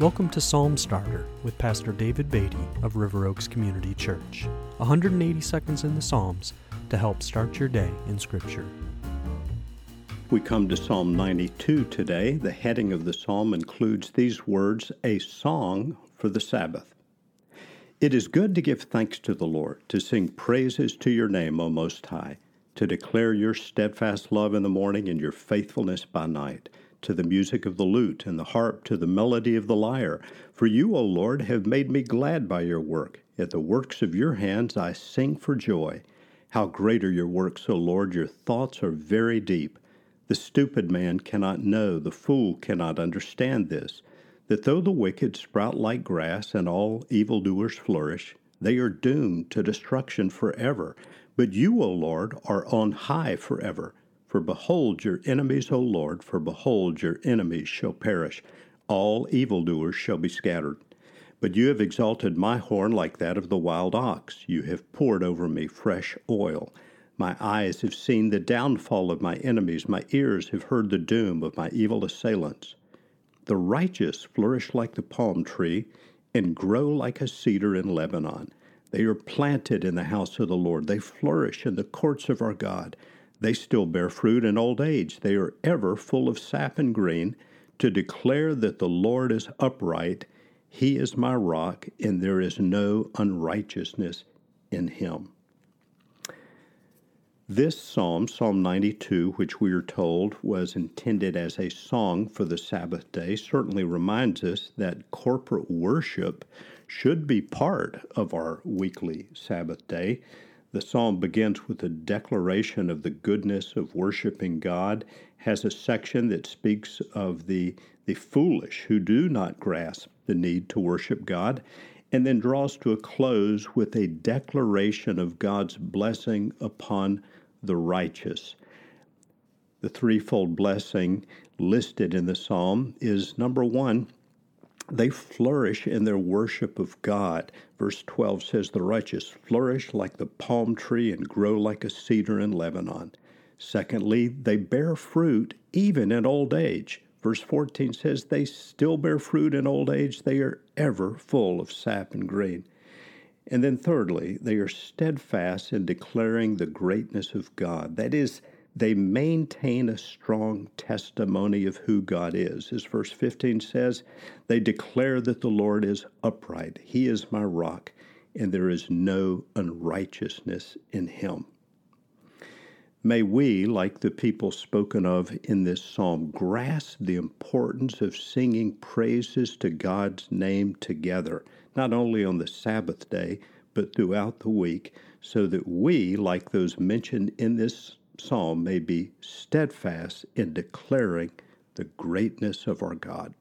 Welcome to Psalm Starter with Pastor David Beatty of River Oaks Community Church. 180 seconds in the Psalms to help start your day in Scripture. We come to Psalm 92 today. The heading of the psalm includes these words A Song for the Sabbath. It is good to give thanks to the Lord, to sing praises to your name, O Most High, to declare your steadfast love in the morning and your faithfulness by night to the music of the lute and the harp, to the melody of the lyre. For you, O Lord, have made me glad by your work. At the works of your hands I sing for joy. How great are your works, O Lord! Your thoughts are very deep. The stupid man cannot know, the fool cannot understand this, that though the wicked sprout like grass and all evildoers flourish, they are doomed to destruction forever. But you, O Lord, are on high forever. For behold your enemies, O Lord, for behold your enemies shall perish. All evildoers shall be scattered. But you have exalted my horn like that of the wild ox. You have poured over me fresh oil. My eyes have seen the downfall of my enemies. My ears have heard the doom of my evil assailants. The righteous flourish like the palm tree and grow like a cedar in Lebanon. They are planted in the house of the Lord. They flourish in the courts of our God. They still bear fruit in old age. They are ever full of sap and green to declare that the Lord is upright. He is my rock, and there is no unrighteousness in him. This psalm, Psalm 92, which we are told was intended as a song for the Sabbath day, certainly reminds us that corporate worship should be part of our weekly Sabbath day. The psalm begins with a declaration of the goodness of worshiping God, has a section that speaks of the, the foolish who do not grasp the need to worship God, and then draws to a close with a declaration of God's blessing upon the righteous. The threefold blessing listed in the psalm is number one, they flourish in their worship of God. Verse 12 says, The righteous flourish like the palm tree and grow like a cedar in Lebanon. Secondly, they bear fruit even in old age. Verse 14 says, They still bear fruit in old age. They are ever full of sap and green. And then thirdly, they are steadfast in declaring the greatness of God. That is, they maintain a strong testimony of who God is. As verse 15 says, they declare that the Lord is upright. He is my rock, and there is no unrighteousness in him. May we, like the people spoken of in this psalm, grasp the importance of singing praises to God's name together, not only on the Sabbath day, but throughout the week, so that we, like those mentioned in this psalm may be steadfast in declaring the greatness of our God.